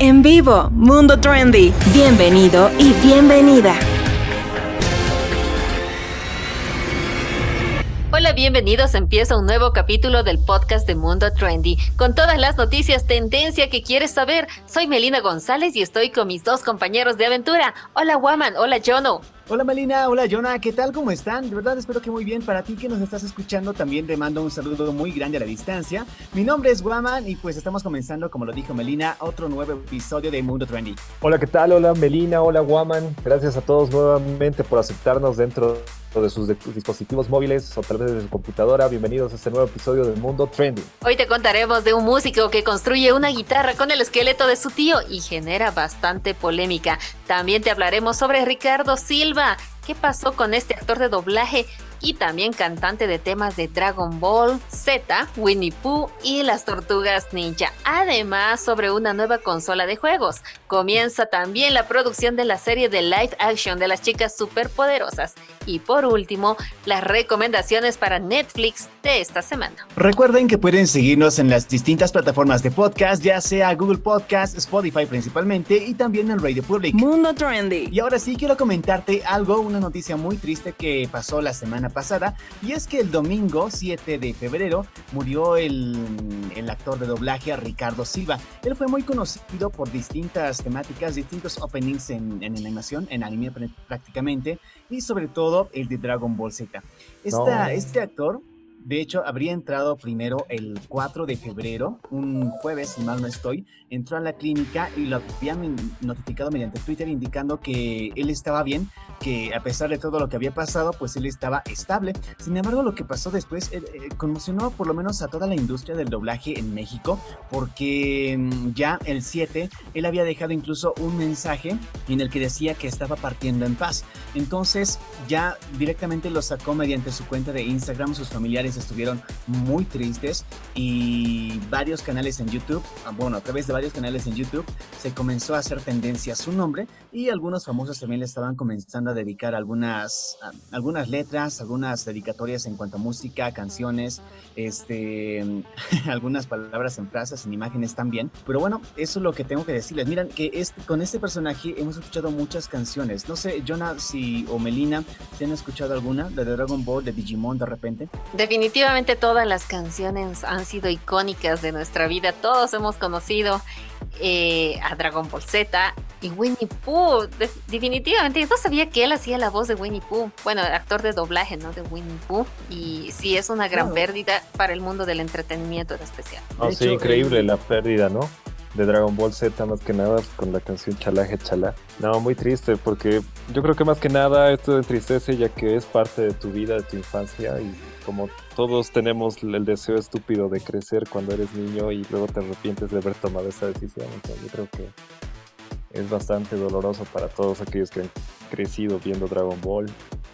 En vivo, Mundo Trendy. Bienvenido y bienvenida. Hola, bienvenidos. Empieza un nuevo capítulo del podcast de Mundo Trendy, con todas las noticias tendencia que quieres saber. Soy Melina González y estoy con mis dos compañeros de aventura. Hola, Waman. Hola, Jono. Hola Melina, hola Jonah, ¿qué tal? ¿Cómo están? De verdad espero que muy bien. Para ti que nos estás escuchando también te mando un saludo muy grande a la distancia. Mi nombre es Guaman y pues estamos comenzando, como lo dijo Melina, otro nuevo episodio de Mundo Trendy. Hola, ¿qué tal? Hola Melina, hola Guaman. Gracias a todos nuevamente por aceptarnos dentro de sus dispositivos móviles o tal vez de su computadora. Bienvenidos a este nuevo episodio de Mundo Trendy. Hoy te contaremos de un músico que construye una guitarra con el esqueleto de su tío y genera bastante polémica. También te hablaremos sobre Ricardo Silva. ¿Qué pasó con este actor de doblaje y también cantante de temas de Dragon Ball Z, Winnie Pooh y las Tortugas Ninja. Además, sobre una nueva consola de juegos. Comienza también la producción de la serie de live action de las chicas superpoderosas. Y por último, las recomendaciones para Netflix de esta semana. Recuerden que pueden seguirnos en las distintas plataformas de podcast, ya sea Google Podcast, Spotify principalmente y también en Radio Public. Mundo Trendy. Y ahora sí quiero comentarte algo, una noticia muy triste que pasó la semana pasada, y es que el domingo 7 de febrero murió el, el actor de doblaje Ricardo Silva. Él fue muy conocido por distintas temáticas, distintos openings en, en animación, en anime prácticamente, y sobre todo el de Dragon Ball Z. Esta, Este actor de hecho, habría entrado primero el 4 de febrero, un jueves, si mal no estoy, entró a la clínica y lo habían notificado mediante Twitter indicando que él estaba bien, que a pesar de todo lo que había pasado, pues él estaba estable. Sin embargo, lo que pasó después eh, eh, conmocionó por lo menos a toda la industria del doblaje en México, porque mm, ya el 7, él había dejado incluso un mensaje en el que decía que estaba partiendo en paz. Entonces, ya directamente lo sacó mediante su cuenta de Instagram, sus familiares estuvieron muy tristes y varios canales en YouTube, ah, bueno, a través de varios canales en YouTube, se comenzó a hacer tendencia a su nombre y algunos famosos también le estaban comenzando a dedicar algunas, algunas letras, algunas dedicatorias en cuanto a música, canciones, este, algunas palabras en frases, en imágenes también. Pero bueno, eso es lo que tengo que decirles. Miren que este, con este personaje hemos escuchado muchas canciones. No sé, Jonah si, o Melina, ¿se han escuchado alguna de Dragon Ball, de Digimon de repente? Definitivamente definitivamente todas las canciones han sido icónicas de nuestra vida. Todos hemos conocido eh, a Dragon Ball Z y Winnie Pooh. definitivamente, yo no sabía que él hacía la voz de Winnie Pooh. Bueno, actor de doblaje, ¿no? De Winnie Pooh. Y sí, es una gran pérdida para el mundo del entretenimiento en especial. Oh, sí, increíble la pérdida, ¿no? de Dragon Ball Z más que nada con la canción Chalaje Chalá. No, muy triste porque yo creo que más que nada esto entristece ya que es parte de tu vida, de tu infancia y como todos tenemos el deseo estúpido de crecer cuando eres niño y luego te arrepientes de haber tomado esa decisión. Entonces yo creo que es bastante doloroso para todos aquellos que han crecido viendo Dragon Ball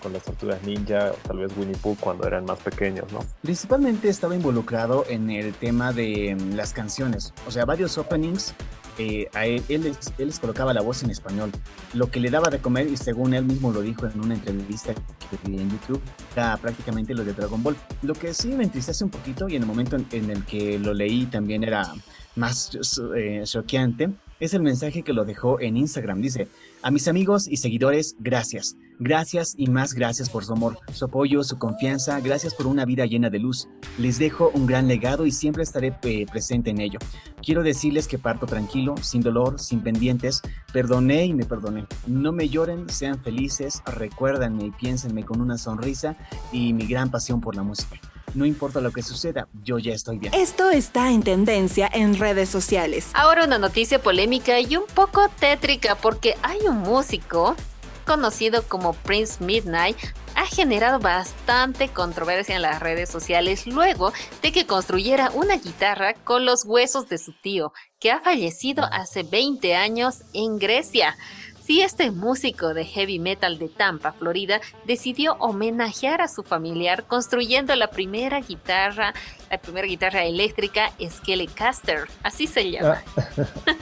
con las tortugas ninja, o tal vez Winnie Pooh cuando eran más pequeños, ¿no? Principalmente estaba involucrado en el tema de mm, las canciones, o sea, varios openings eh, él, él, les, colocaba la voz en español. Lo que le daba de comer, y según él mismo lo dijo en una entrevista que vi en YouTube, era prácticamente lo de Dragon Ball. Lo que sí me entristece un poquito, y en el momento en, el que lo leí también era más eh, choqueante, es el mensaje que lo dejó en Instagram. Dice, a mis amigos y seguidores, gracias. Gracias y más gracias por su amor, su apoyo, su confianza. Gracias por una vida llena de luz. Les dejo un gran legado y siempre estaré eh, presente en ello. Quiero decirles que parto tranquilo, sin dolor, sin pendientes. Perdoné y me perdoné. No me lloren, sean felices, recuérdanme y piénsenme con una sonrisa y mi gran pasión por la música. No importa lo que suceda, yo ya estoy bien. Esto está en tendencia en redes sociales. Ahora una noticia polémica y un poco tétrica porque hay un músico conocido como Prince Midnight ha generado bastante controversia en las redes sociales luego de que construyera una guitarra con los huesos de su tío, que ha fallecido hace 20 años en Grecia. Si este músico de heavy metal de Tampa, Florida, decidió homenajear a su familiar construyendo la primera guitarra, la primera guitarra eléctrica Skelecaster, así se llama.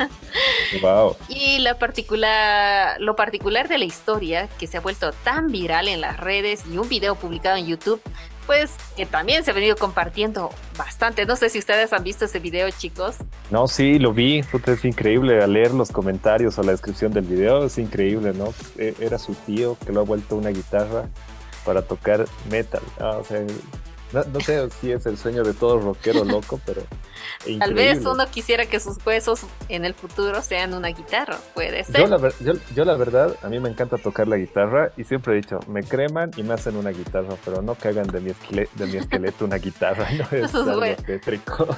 wow. Y la particular, lo particular de la historia, que se ha vuelto tan viral en las redes y un video publicado en YouTube, pues que también se ha venido compartiendo bastante. No sé si ustedes han visto ese video, chicos. No, sí, lo vi. Es increíble al leer los comentarios o la descripción del video. Es increíble, ¿no? E, era su tío que lo ha vuelto una guitarra para tocar metal. Ah, o sea, no, sé si es el sueño de todo rockero loco, pero. Tal vez uno quisiera que sus huesos en el futuro sean una guitarra, puede ser. Yo la, yo, la, verdad, a mí me encanta tocar la guitarra y siempre he dicho, me creman y me hacen una guitarra, pero no que hagan de mi, esqueleto, de mi esqueleto una guitarra, no es algo tétrico.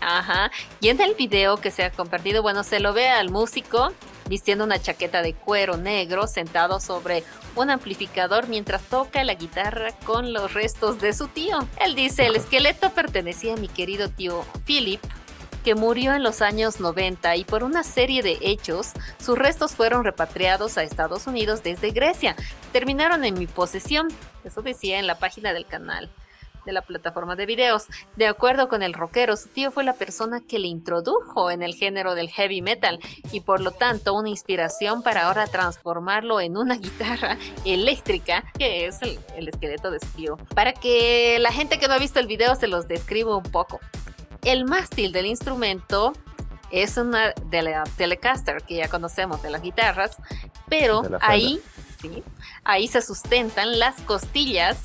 Ajá. Y en el video que se ha compartido, bueno, se lo ve al músico vistiendo una chaqueta de cuero negro, sentado sobre un amplificador mientras toca la guitarra con los restos de su tío. Él dice, el esqueleto pertenecía a mi querido tío Philip, que murió en los años 90 y por una serie de hechos, sus restos fueron repatriados a Estados Unidos desde Grecia. Terminaron en mi posesión, eso decía en la página del canal de la plataforma de videos. De acuerdo con el rockero, su tío fue la persona que le introdujo en el género del heavy metal y por lo tanto una inspiración para ahora transformarlo en una guitarra eléctrica, que es el, esqueleto de su tío. Para que la gente que no ha visto el video se los describo un poco. El mástil del instrumento es una de la Telecaster que ya conocemos de las guitarras, pero ahí, sí, ahí se sustentan las costillas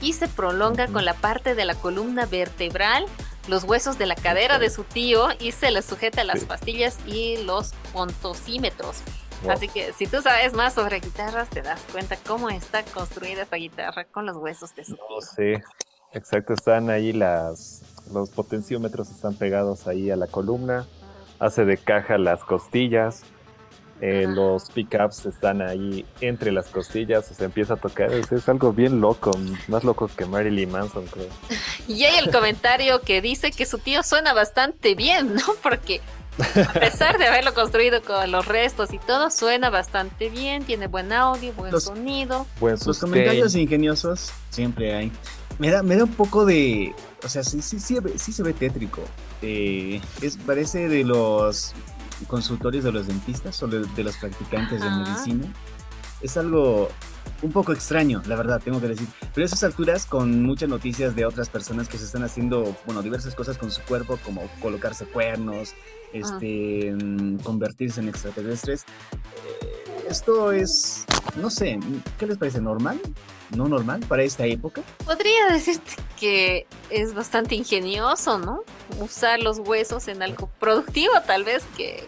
y se prolonga con la parte de la columna vertebral, los huesos de la cadera de su tío y se le sujeta las pastillas y los pontosímetros. Así que si tú sabes más sobre guitarras, te das cuenta cómo está construida esta guitarra con los huesos de su tío. sí, exacto, están ahí las, los potenciómetros están pegados ahí a la columna, hace de caja las costillas, eh, los pickups están ahí entre las costillas, o sea, empieza a tocar. Es, algo bien loco, más loco que Marilyn Manson, creo. Y hay el comentario que dice que su tío suena bastante bien, ¿no? Porque a pesar de haberlo construido con los restos y todo, suena bastante bien, tiene buen audio, buen sonido. los comentarios ingeniosos siempre hay. Me da, me da un poco de. O sea, sí, sí, sí, sí se ve tétrico. Eh, es, parece de los consultorios de los dentistas o de los practicantes de medicina. Es algo un poco extraño, la verdad, tengo que decir. Pero a esas alturas, con muchas noticias de otras personas que se están haciendo, bueno, diversas cosas con su cuerpo, como colocarse cuernos, este, mm, convertirse en extraterrestres, eh, esto es, no sé, ¿qué les parece? ¿Normal? ¿No normal para esta época? Podría decirte que es bastante ingenioso, ¿no? Usar los huesos en algo productivo, tal vez, que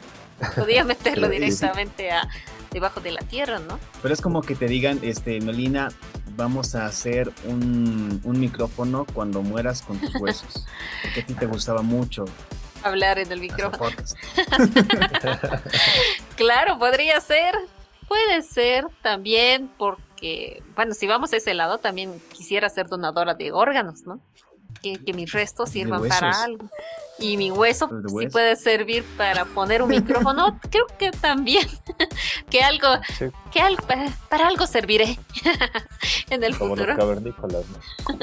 podía meterlo directamente a debajo de la tierra, ¿no? Pero es como que te digan, este, Melina, vamos a hacer un, un micrófono cuando mueras con tus huesos, porque a ti te gustaba mucho hablar en el micrófono. claro, podría ser. Puede ser también porque, bueno, si vamos a ese lado, también quisiera ser donadora de órganos, ¿no? Que, mis restos sirvan para algo. Y mi hueso sí puede servir para poner un micrófono. Creo que también. que algo, que algo, para, algo serviré en el Como futuro. Los cavernícolas, ¿no?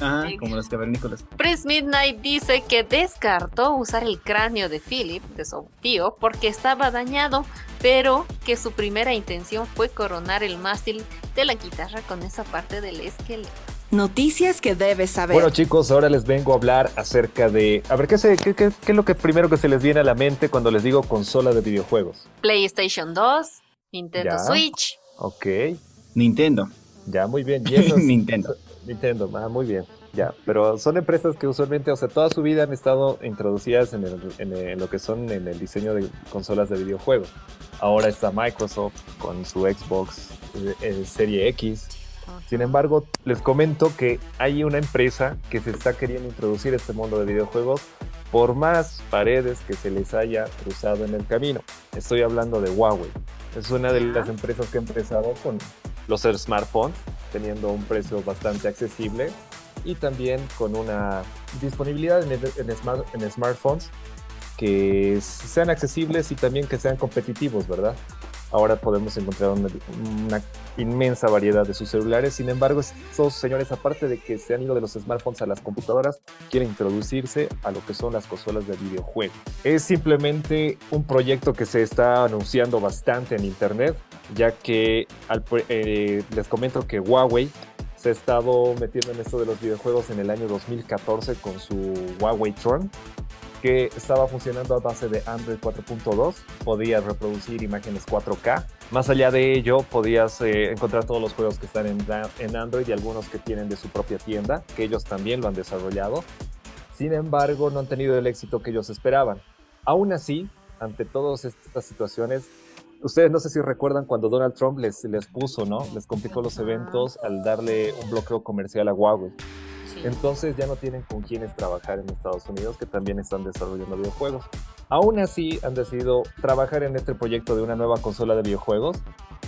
Ajá, como los cavernícolas. Prince Midnight dice que descartó usar el cráneo de Philip, de su tío, porque estaba dañado, pero que su primera intención fue coronar el mástil de la guitarra con esa parte del esqueleto. Noticias que debes saber. Bueno chicos, ahora les vengo a hablar acerca de... A ver, ¿qué, qué, qué, es lo que primero que se les viene a la mente cuando les digo consola de videojuegos? PlayStation 2, Nintendo Switch. Ok. Nintendo. Ya, muy bien. Nintendo. Nintendo, ah, muy bien. Ya, pero son empresas que usualmente, o sea, toda su vida han estado introducidas en, en, lo que son en el diseño de consolas de videojuegos. Ahora está Microsoft con su Xbox eh, eh, Serie X. Sin embargo, les comento que hay una empresa que se está queriendo introducir este mundo de videojuegos por más paredes que se les haya cruzado en el camino. Estoy hablando de Huawei. Es una de las empresas que ha empezado con los smartphones, teniendo un precio bastante accesible y también con una disponibilidad en, smartphones que sean accesibles y también que sean competitivos, ¿verdad? Ahora podemos encontrar una, inmensa variedad de sus celulares. Sin embargo, estos señores, aparte de que se han ido de los smartphones a las computadoras, quieren introducirse a lo que son las consolas de videojuegos. Es simplemente un proyecto que se está anunciando bastante en Internet, ya que eh, les comento que Huawei se ha estado metiendo en esto de los videojuegos en el año 2014 con su Huawei Tron, que estaba funcionando a base de Android 4.2, podía reproducir imágenes 4K. Más allá de ello, podías eh, encontrar todos los juegos que están en, en Android y algunos que tienen de su propia tienda, que ellos también lo han desarrollado. Sin embargo, no han tenido el éxito que ellos esperaban. Aún así, ante todas estas situaciones, Ustedes no sé si recuerdan cuando Donald Trump les, les puso, ¿no? Les complicó los eventos al darle un bloqueo comercial a Huawei. Entonces ya no tienen con quienes trabajar en Estados Unidos, que también están desarrollando videojuegos. Aún así, han decidido trabajar en este proyecto de una nueva consola de videojuegos,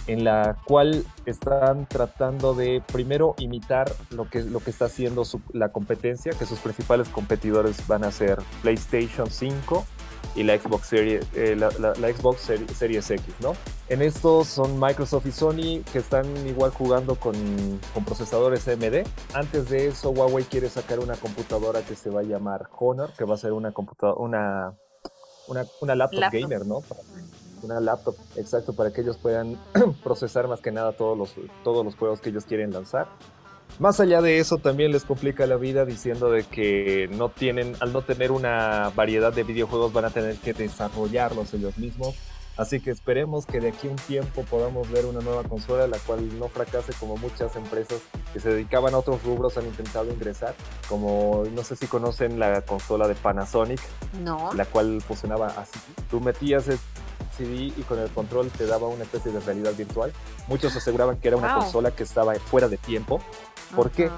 en la cual están tratando de primero imitar lo que, lo que está haciendo la competencia, que sus principales competidores van a ser PlayStation 5 y la Xbox Series, eh, la, Xbox Series X, ¿no? En estos son Microsoft y Sony que están igual jugando con, con procesadores AMD. Antes de eso, Huawei quiere sacar una computadora que se va a llamar Honor, que va a ser una computadora, una, una, una laptop, gamer, ¿no? una laptop, exacto, para que ellos puedan procesar más que nada todos los, todos los juegos que ellos quieren lanzar. Más allá de eso, también les complica la vida diciendo de que no tienen, al no tener una variedad de videojuegos, van a tener que desarrollarlos ellos mismos. Así que esperemos que de aquí a un tiempo podamos ver una nueva consola, la cual no fracase como muchas empresas que se dedicaban a otros rubros han intentado ingresar. Como no sé si conocen la consola de Panasonic, no. la cual funcionaba así. Tú metías CD y con el control te daba una especie de realidad virtual. Muchos aseguraban que era una consola que estaba fuera de tiempo ¿Por qué?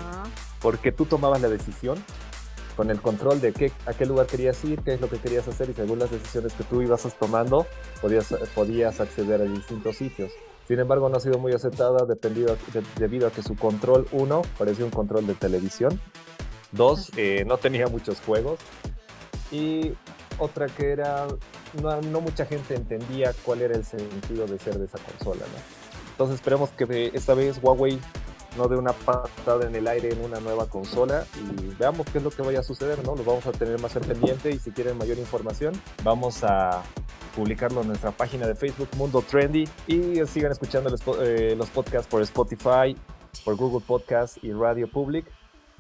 Porque tú tomabas la decisión con el control de qué, a qué lugar querías ir, qué es lo que querías hacer y según las decisiones que tú ibas tomando podías, podías acceder a distintos sitios. Sin embargo, no ha sido muy aceptada dependido, debido a que su control, uno, parecía un control de televisión, dos, eh, no tenía muchos juegos y otra que era, no, mucha gente entendía cuál era el sentido de ser de esa consola. ¿no? Entonces esperemos que esta vez Huawei no de una patada en el aire en una nueva consola y veamos qué es lo que vaya a suceder, ¿no? Lo vamos a tener más en pendiente y si quieren mayor información, vamos a publicarlo en nuestra página de Facebook Mundo Trendy y sigan escuchando los, eh, los podcasts por Spotify, por Google Podcast y Radio Public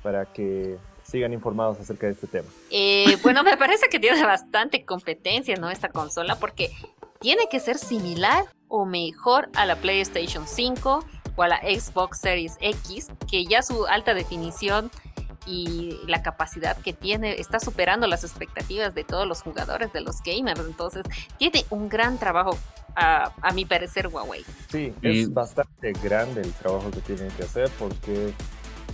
para que sigan informados acerca de este tema. Eh, bueno, me parece que tiene bastante competencia, ¿no? Esta consola, porque tiene que ser similar o mejor a la PlayStation 5 o a la Xbox Series X, que ya su alta definición y la capacidad que tiene está superando las expectativas de todos los jugadores, de los gamers. Entonces, tiene un gran trabajo, a, mi parecer, Huawei. Sí, es bastante grande el trabajo que tienen que hacer porque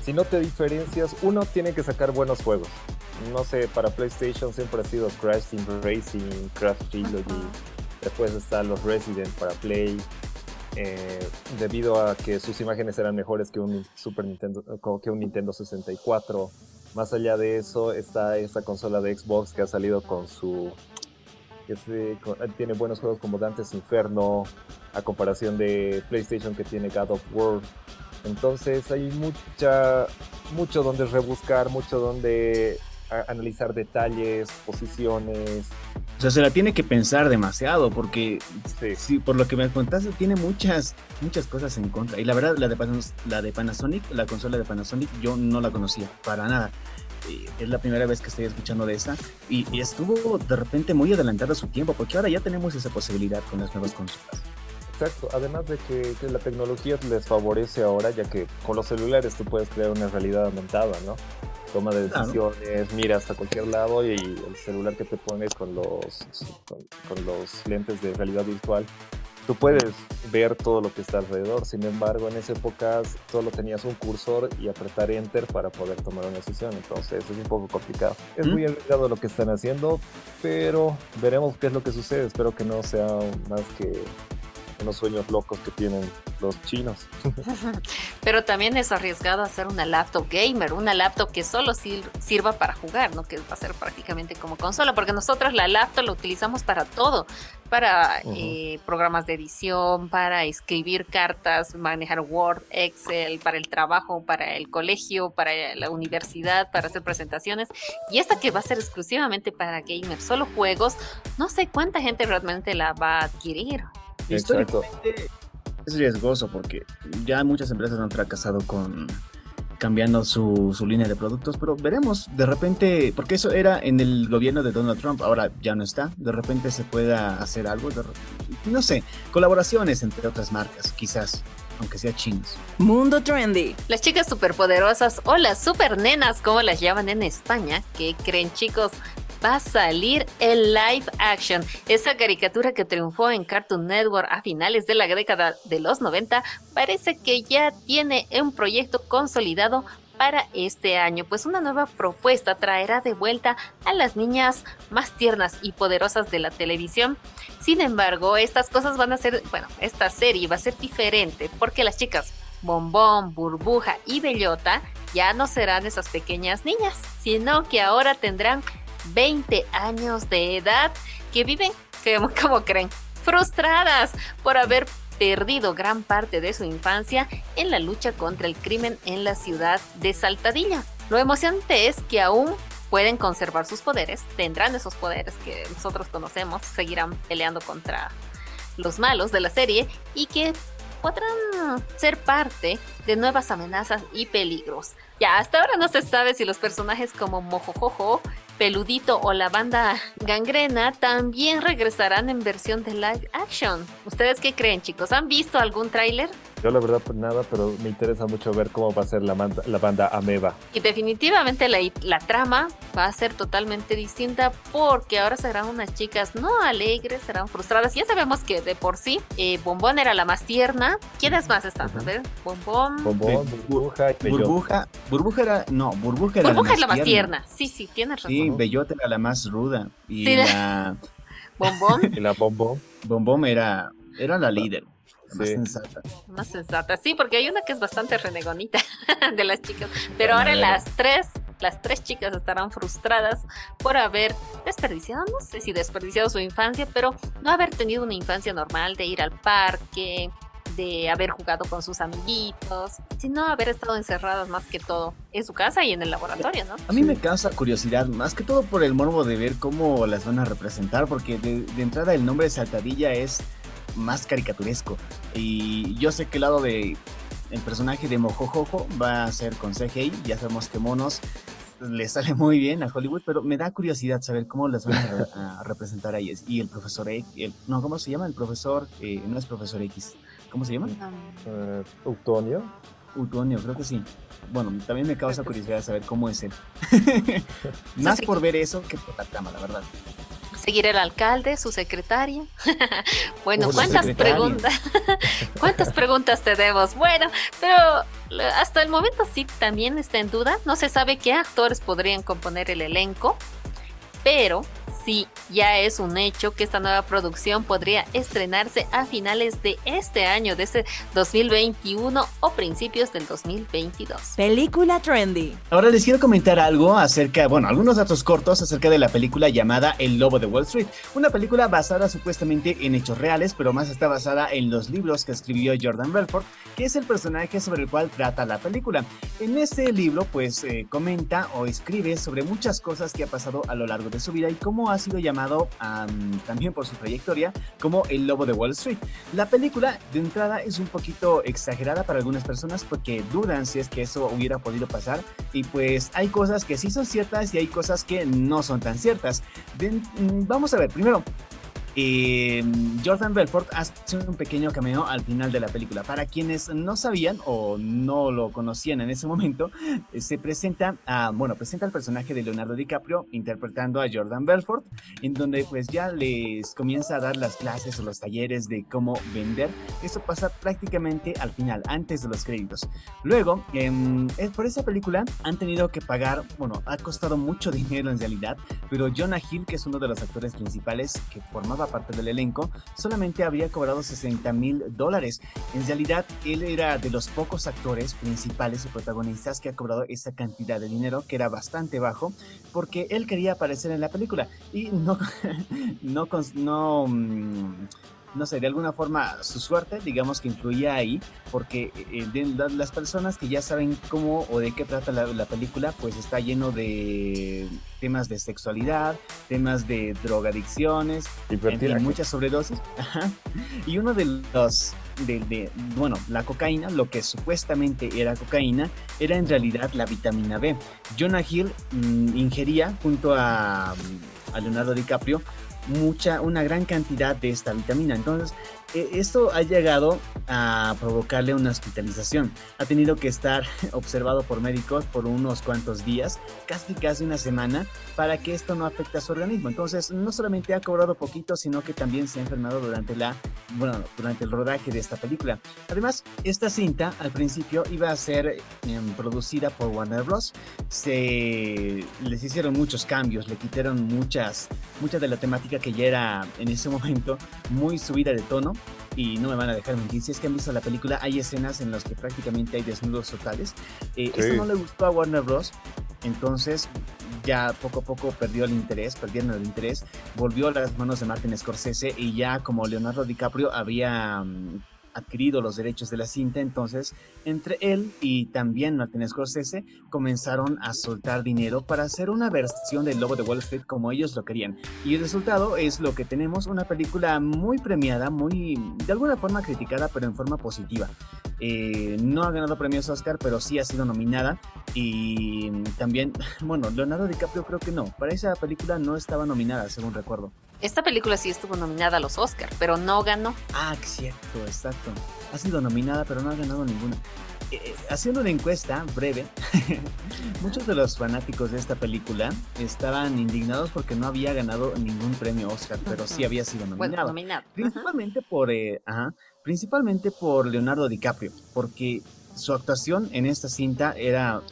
si no te diferencias, uno tiene que sacar buenos juegos. No sé, para PlayStation siempre ha sido Crash Team Racing, Crash Trilogy. Después están los Resident para Play. Eh, debido a que sus imágenes eran mejores que un Super Nintendo, que un Nintendo 64. Más allá de eso está esta consola de Xbox que ha salido con su tiene buenos juegos como Dante's Inferno a comparación de PlayStation que tiene God of War. Entonces hay mucha mucho donde rebuscar, mucho donde analizar detalles, posiciones, o sea, se la tiene que pensar demasiado porque, sí. por lo que me contaste, tiene muchas, muchas cosas en contra. Y la verdad, la de, la de Panasonic, la consola de Panasonic, yo no la conocía para nada. es la primera vez que estoy escuchando de esa y, estuvo de repente muy adelantada su tiempo porque ahora ya tenemos esa posibilidad con las nuevas consolas. Exacto, además de que, que, la tecnología les favorece ahora, ya que con los celulares tú puedes crear una realidad aumentada, ¿no? toma de decisiones, miras a cualquier lado y el celular que te pones con los, con, los lentes de realidad virtual, tú puedes ver todo lo que está alrededor. Sin embargo, en esa época solo tenías un cursor y apretar enter para poder tomar una decisión. Entonces es un poco complicado. Es muy arriesgado lo que están haciendo, pero veremos qué es lo que sucede. Espero que no sea más que unos sueños locos que tienen los chinos. Pero también es arriesgado hacer una laptop gamer, una laptop que solo sirva para jugar, no que va a ser prácticamente como consola, porque nosotros la laptop la utilizamos para todo, para eh, programas de edición, para escribir cartas, manejar Word, Excel, para el trabajo, para el colegio, para la universidad, para hacer presentaciones. Y esta que va a ser exclusivamente para gamers, solo juegos, no sé cuánta gente realmente la va a adquirir. Históricamente es riesgoso porque ya muchas empresas han fracasado con, cambiando su, su, línea de productos, pero veremos, de repente, porque eso era en el gobierno de Donald Trump, ahora ya no está, de repente se pueda hacer algo, no sé, colaboraciones entre otras marcas, quizás aunque sea chinos. Mundo Trendy. Las chicas superpoderosas o las supernenas, como las llaman en España, que creen chicos, va a salir el live action. Esa caricatura que triunfó en Cartoon Network a finales de la década de los 90 parece que ya tiene un proyecto consolidado para este año, pues una nueva propuesta traerá de vuelta a las niñas más tiernas y poderosas de la televisión. Sin embargo, estas cosas van a ser, bueno, esta serie va a ser diferente porque las chicas Bombón, Burbuja y Bellota ya no serán esas pequeñas niñas, sino que ahora tendrán 20 años de edad que viven, como creen, frustradas por haber perdido gran parte de su infancia en la lucha contra el crimen en la ciudad de Saltadilla. Lo emocionante es que aún pueden conservar sus poderes, tendrán esos poderes que nosotros conocemos, seguirán peleando contra los malos de la serie y que podrán ser parte de nuevas amenazas y peligros. Ya hasta ahora no se sabe si los personajes como Mojojojo Peludito o la banda Gangrena también regresarán en versión de live action. ¿Ustedes qué creen, chicos? ¿Han visto algún tráiler? Yo la verdad pues nada, pero me interesa mucho ver cómo va a ser la, banda, la banda Ameba. Y definitivamente la, la, trama va a ser totalmente distinta porque ahora serán unas chicas no alegres, serán frustradas. Ya sabemos que de por sí eh, Bombón era la más tierna. ¿Quiénes más están? A ver, Bombón. Bombón, Burbuja y Burbuja. Burbuja era, no, Burbuja era Burbuja la más es la más tierna. Sí, sí, tienes razón. Sí, Bellota era la más ruda. Y la... Bombón. y la Bombón. Bombón era, era la líder. Más sensata. Más sensata, sí, porque hay una que es bastante renegonita de las chicas. Pero ahora las tres, las tres chicas estarán frustradas por haber desperdiciado, no sé si desperdiciado su infancia, pero no haber tenido una infancia normal de ir al parque, de haber jugado con sus amiguitos, sino haber estado encerradas más que todo en su casa y en el laboratorio, ¿no? A mí me causa curiosidad, más que todo por el morbo de ver cómo las van a representar, porque de, entrada el nombre de Saltadilla es más caricaturesco. Y yo sé que el lado de el personaje de Mojojojo va a ser con CGI, ya sabemos que monos le sale muy bien a Hollywood, pero me da curiosidad saber cómo las van a, representar ahí. Y el profesor X, no, ¿cómo se llama? El profesor, eh, no es profesor X, ¿Cómo se llama? Uh, Utonio. Utonio, creo que sí. Bueno, también me causa curiosidad saber cómo es él. Más por ver eso que por la trama, la verdad. Seguir el alcalde, su secretaria. bueno, ¿cuántas preguntas? ¿Cuántas preguntas tenemos? Bueno, pero hasta el momento sí también está en duda. No se sabe qué actores podrían componer el elenco, pero sí, ya es un hecho que esta nueva producción podría estrenarse a finales de este año, de este 2021 o principios del 2022. Película trendy. Ahora les quiero comentar algo acerca, bueno, algunos datos cortos acerca de la película llamada El Lobo de Wall Street, una película basada supuestamente en hechos reales, pero más está basada en los libros que escribió Jordan Belfort, que es el personaje sobre el cual trata la película. En este libro, pues, eh, comenta o escribe sobre muchas cosas que ha pasado a lo largo de su vida y cómo ha sido llamado también por su trayectoria como El Lobo de Wall Street. La película de entrada es un poquito exagerada para algunas personas porque dudan si es que eso hubiera podido pasar y pues hay cosas que sí son ciertas y hay cosas que no son tan ciertas. Mm, vamos a ver, primero, eh, Jordan Belfort hace un pequeño cameo al final de la película. Para quienes no sabían o no lo conocían en ese momento, eh, se presenta a, bueno, presenta al personaje de Leonardo DiCaprio interpretando a Jordan Belfort, en donde pues ya les comienza a dar las clases o los talleres de cómo vender. Eso pasa prácticamente al final, antes de los créditos. Luego, em, eh, por esa película han tenido que pagar, bueno, ha costado mucho dinero en realidad, pero Jonah Hill, que es uno de los actores principales que formaba parte del elenco, solamente había cobrado 60 mil dólares. En realidad, él era de los pocos actores principales y protagonistas que ha cobrado esa cantidad de dinero, que era bastante bajo, porque él quería aparecer en la película y no, no, no, mm, no sé, de alguna forma su suerte, digamos que influía ahí, porque eh, las personas que ya saben cómo o de qué trata la, película, pues está lleno de temas de sexualidad, temas de drogadicciones, y muchas sobredosis. Y uno de los de, de, bueno, la cocaína, lo que supuestamente era cocaína, era en realidad la vitamina B. Jonah Hill mm, ingería junto a, a Leonardo DiCaprio mucha, una gran cantidad de esta vitamina. Entonces, eh, esto ha llegado a provocarle una hospitalización. Ha tenido que estar observado por médicos por unos cuantos días, casi casi una semana, para que esto no afecte a su organismo. Entonces, no solamente ha cobrado poquito, sino que también se ha enfermado durante la, bueno, durante el rodaje de esta película. Además, esta cinta al principio iba a ser em, producida por Warner Bros. Se les hicieron muchos cambios, le quitaron muchas, mucha de la temática que ya era en ese momento muy subida de tono y no me van a dejar mentir, si es que han visto la película, hay escenas en las que prácticamente hay desnudos totales. Eh, Esto no le gustó a Warner Bros. Entonces ya poco a poco perdió el interés, perdieron el interés, volvió a las manos de Martin Scorsese y ya como Leonardo DiCaprio había mm, adquirido los derechos de la cinta, entonces entre él y también Martin Scorsese comenzaron a soltar dinero para hacer una versión del Lobo de Wall Street como ellos lo querían. Y el resultado es lo que tenemos, una película muy premiada, muy de alguna forma criticada, pero en forma positiva. Eh, no ha ganado premios Oscar, pero sí ha sido nominada. Y también, bueno, Leonardo DiCaprio creo que no. Para esa película no estaba nominada, según recuerdo. Esta película sí estuvo nominada a los Oscar, pero no ganó. Ah, cierto, exacto. Ha sido nominada, pero no ha ganado ninguna. Eh, eh, haciendo una encuesta breve, muchos de los fanáticos de esta película estaban indignados porque no había ganado ningún premio Oscar, pero sí había sido nominado. nominado. Principalmente por, eh, ajá, principalmente por Leonardo DiCaprio, porque su actuación en esta cinta era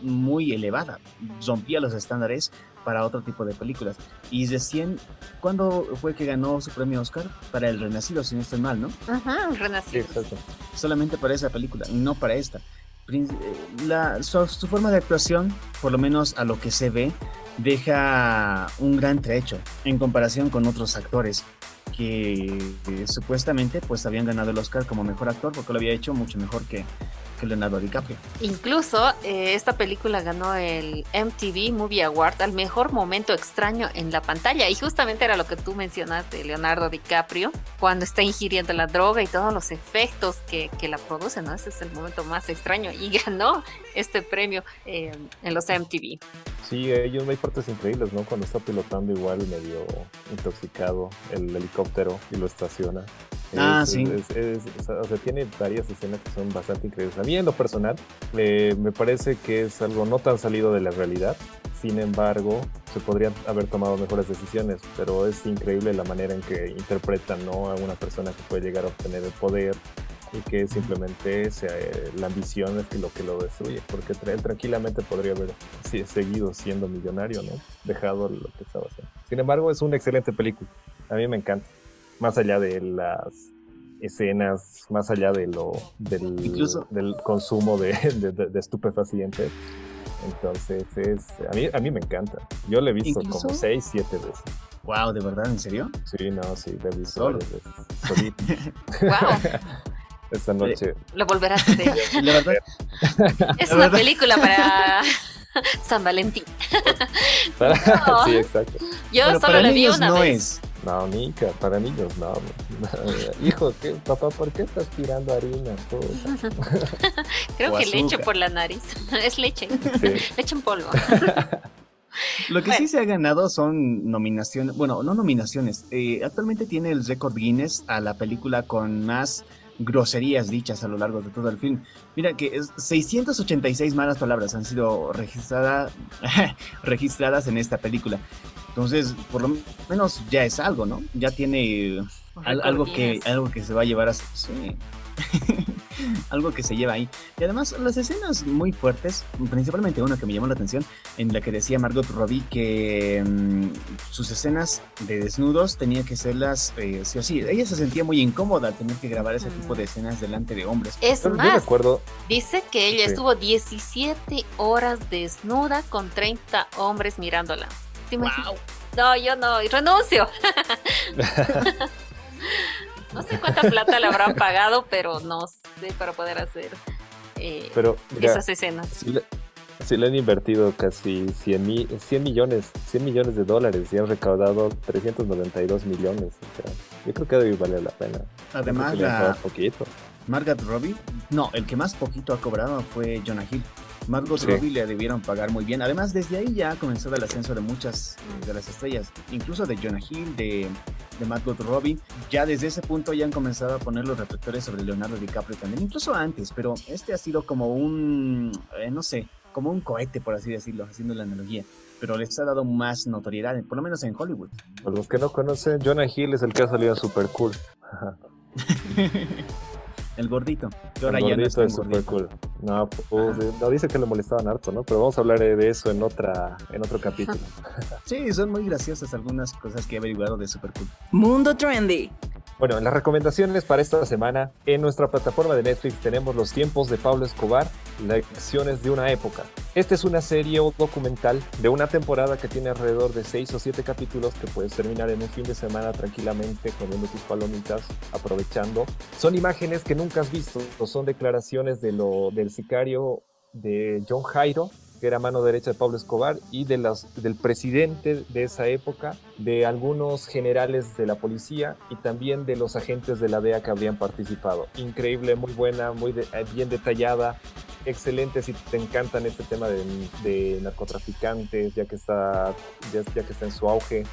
muy elevada, rompía los estándares para otro tipo de películas. Y recién, ¿cuándo fue que ganó su premio Oscar? Para El Renacido, si no estoy mal, ¿no? Ajá, Renacido. Solamente para esa película, no para esta. La, su, forma de actuación, por lo menos a lo que se ve, deja un gran trecho en comparación con otros actores que, que supuestamente pues habían ganado el Oscar como mejor actor porque lo había hecho mucho mejor que, que Leonardo DiCaprio. Incluso eh, esta película ganó el MTV Movie Award al mejor momento extraño en la pantalla y justamente era lo que tú mencionaste, Leonardo DiCaprio, cuando está ingiriendo la droga y todos los efectos que, que la producen, ¿no? Ese es el momento más extraño y ganó este premio eh, en los MTV. Sí, ellos hay partes increíbles, ¿no? Cuando está pilotando igual medio intoxicado el helicóptero y lo estaciona. Ah, sí. o sea, tiene varias escenas que son bastante increíbles. A mí en lo personal eh, me parece que es algo no tan salido de la realidad. Sin embargo, se podrían haber tomado mejores decisiones, pero es increíble la manera en que interpretan ¿no? a una persona que puede llegar a obtener el poder y que simplemente sea, eh, la ambición es que lo que lo destruye, porque él tranquilamente podría haber seguido siendo millonario, ¿no? Dejado lo que estaba haciendo. Sin embargo, es una excelente película. A mí me encanta más allá de las escenas, más allá de lo del, del consumo de, de, estupefacientes. Entonces, es, a, mí, a mí me encanta. Yo le he visto como 6, 7 veces. Wow, ¿de verdad? ¿En serio? Sí, no, sí, le he visto Solo. wow. Esta noche. Lo volverás a hacer. La verdad. Es una película para San Valentín. no. Sí, exacto. Yo Pero solo le vi una no vez. Es. No, Nica, para niños no. Hijo, ¿qué, papá, ¿por qué estás tirando harina? Creo que leche por la nariz. es leche. Leche en polvo. Lo que sí se ha ganado son nominaciones, bueno, no nominaciones. Eh, actualmente tiene el récord Guinness a la película con más groserías dichas a lo largo de todo el film. Mira que 686 malas palabras han sido registradas registradas en esta película. Entonces, por lo menos ya es algo, ¿no? Ya tiene algo que, algo que se va a llevar a... Sí. algo que se lleva ahí. Y además las escenas muy fuertes, principalmente una que me llamó la atención, en la que decía Margot Robbie que um, sus escenas de desnudos tenía que serlas eh, sí o sí. Ella se sentía muy incómoda tener que grabar ese tipo de escenas delante de hombres. Es Pero más, dice que ella sí. estuvo 17 horas desnuda con 30 hombres mirándola. Wow. No, yo no, y renuncio. no sé cuánta plata le habrán pagado, pero no sé para poder hacer eh, pero, mira, esas escenas. Sí le, sí le, han invertido casi 100, mi, 100, millones, 100 millones de dólares y han recaudado 392 millones. O sea, Yo creo que debe valer la pena. Además, la poquito. Margaret Robbie, no, el que más poquito ha cobrado fue Jonah Hill. Margot Sí. Robbie le debieron pagar muy bien. Además, desde ahí ya ha comenzado el ascenso de muchas de las estrellas, incluso de Jonah Hill, de, de Margot Robbie. Ya desde ese punto ya han comenzado a poner los reflectores sobre Leonardo DiCaprio también, incluso antes, pero este ha sido como un, eh, no sé, como un cohete, por así decirlo, haciendo la analogía. Pero les ha dado más notoriedad, por lo menos en Hollywood. Por los que no conocen, Jonah Hill es el que ha salido super cool. el gordito. que El ya no es gordito tan es super gordito. cool. No, pues, eh, no dice que le molestaban harto, ¿no? Pero vamos a hablar eh, de eso en otra, en otro capítulo. Sí, son muy graciosas algunas cosas que he averiguado de Super Cool. Mundo Trendy. Bueno, en las recomendaciones para esta semana, en nuestra plataforma de Netflix tenemos Los tiempos de Pablo Escobar, Lecciones de una época. Esta es una serie o documental de una temporada que tiene alrededor de 6 o 7 capítulos que puedes terminar en un fin de semana tranquilamente comiendo tus palomitas, aprovechando. Son imágenes que nunca has visto, son declaraciones de lo, del sicario de John Jairo, que era mano derecha de Pablo Escobar, y de las, del presidente de esa época, de algunos generales de la policía y también de los agentes de la DEA que habrían participado. Increíble, muy buena, muy eh, bien detallada, excelente si te encantan este tema de, de narcotraficantes, ya que, está, ya, ya que está en su auge.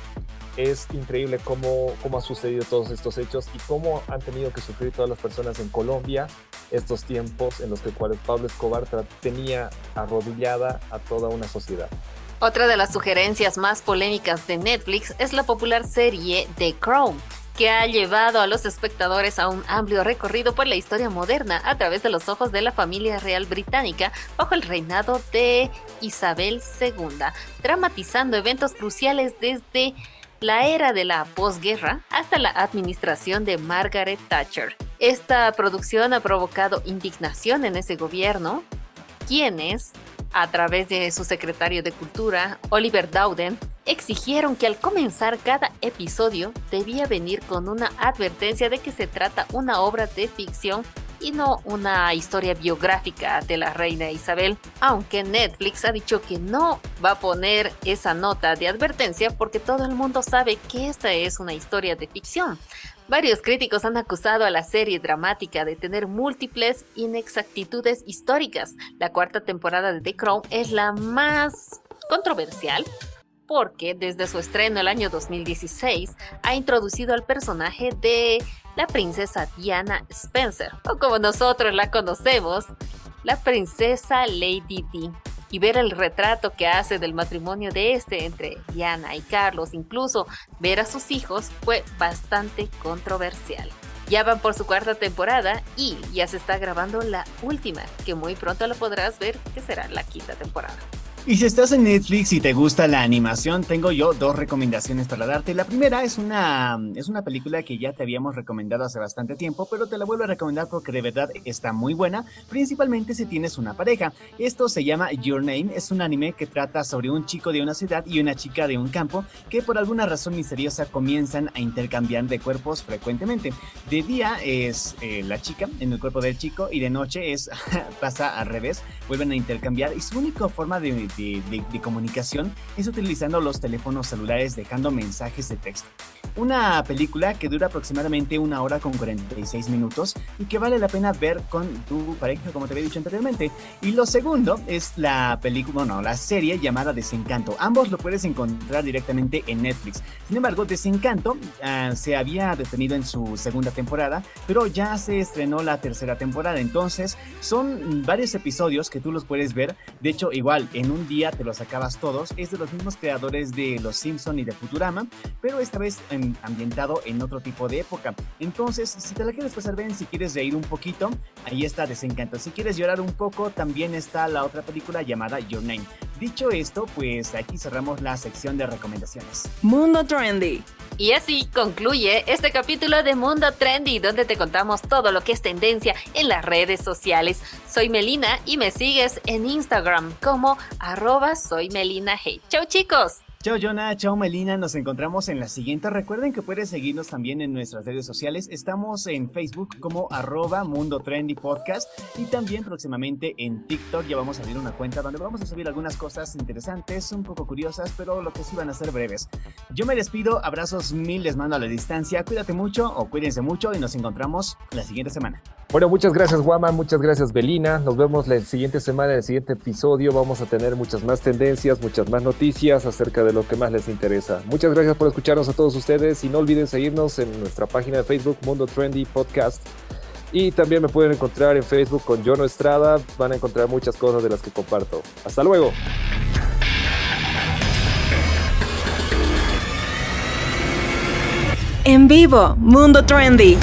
Es increíble cómo, cómo ha sucedido todos estos hechos y cómo han tenido que sufrir todas las personas en Colombia estos tiempos en los que Pablo Escobar tenía arrodillada a toda una sociedad. Otra de las sugerencias más polémicas de Netflix es la popular serie The Crown, que ha llevado a los espectadores a un amplio recorrido por la historia moderna a través de los ojos de la familia real británica bajo el reinado de Isabel II, dramatizando eventos cruciales desde la era de la posguerra hasta la administración de Margaret Thatcher. Esta producción ha provocado indignación en ese gobierno, quienes a través de su secretario de Cultura, Oliver Dowden, exigieron que al comenzar cada episodio debía venir con una advertencia de que se trata una obra de ficción y no una historia biográfica de la reina Isabel, aunque Netflix ha dicho que no va a poner esa nota de advertencia porque todo el mundo sabe que esta es una historia de ficción. Varios críticos han acusado a la serie dramática de tener múltiples inexactitudes históricas. La cuarta temporada de The Crown es la más controversial porque desde su estreno el año 2016 ha introducido al personaje de la princesa Diana Spencer, o como nosotros la conocemos, la princesa Lady Di. Y ver el retrato que hace del matrimonio de este entre Diana y Carlos, incluso ver a sus hijos, fue bastante controversial. Ya van por su cuarta temporada y ya se está grabando la última, que muy pronto lo podrás ver, que será la quinta temporada. Y si estás en Netflix y te gusta la animación, tengo yo dos recomendaciones para darte. La primera es una, es una película que ya te habíamos recomendado hace bastante tiempo, pero te la vuelvo a recomendar porque de verdad está muy buena, principalmente si tienes una pareja. Esto se llama Your Name, es un anime que trata sobre un chico de una ciudad y una chica de un campo que por alguna razón misteriosa comienzan a intercambiar de cuerpos frecuentemente. De día es eh, la chica en el cuerpo del chico y de noche es pasa al revés, vuelven a intercambiar y su única forma de, de- de- de comunicación es utilizando los teléfonos celulares dejando mensajes de texto. Una película que dura aproximadamente una hora con 46 minutos y que vale la pena ver con tu pareja, como te había dicho anteriormente. Y lo segundo es la película, no, la serie llamada Desencanto. Ambos lo puedes encontrar directamente en Netflix. Sin embargo, Desencanto ah, se había detenido en su segunda temporada, pero ya se estrenó la tercera temporada. Entonces, son varios episodios que tú los puedes ver. De hecho, igual, en un día te los acabas todos. Es de los mismos creadores de Los Simpson y de Futurama, pero esta vez em, ambientado en otro tipo de época. Entonces, si te la quieres pasar bien, si quieres reír un poquito, ahí está Desencanto. Si quieres llorar un poco, también está la otra película llamada Your Name. Dicho esto, pues aquí cerramos la sección de recomendaciones. Mundo Trendy. Y así concluye este capítulo de Mundo Trendy, donde te contamos todo lo que es tendencia en las redes sociales. Soy Melina y me sigues en Instagram como arroba soy. Chau chicos. Chao Jonah, chao Melina, nos encontramos en la siguiente. Recuerden que pueden seguirnos también en nuestras redes sociales. Estamos en Facebook como arroba Mundo Trendy Podcast y también próximamente en TikTok ya vamos a abrir una cuenta donde vamos a subir algunas cosas interesantes, un poco curiosas, pero lo que sí van a ser breves. Yo me despido, abrazos mil, les mando a la distancia, cuídate mucho o cuídense mucho y nos encontramos la siguiente semana. Bueno, muchas gracias Guama, muchas gracias Belina. Nos vemos la siguiente semana, en el siguiente episodio. Vamos a tener muchas más tendencias, muchas más noticias acerca de lo que más les interesa. Muchas gracias por escucharnos a todos ustedes y no olviden seguirnos en nuestra página de Facebook Mundo Trendy Podcast. Y también me pueden encontrar en Facebook con Jono Estrada. Van a encontrar muchas cosas de las que comparto. Hasta luego. En vivo, Mundo Trendy.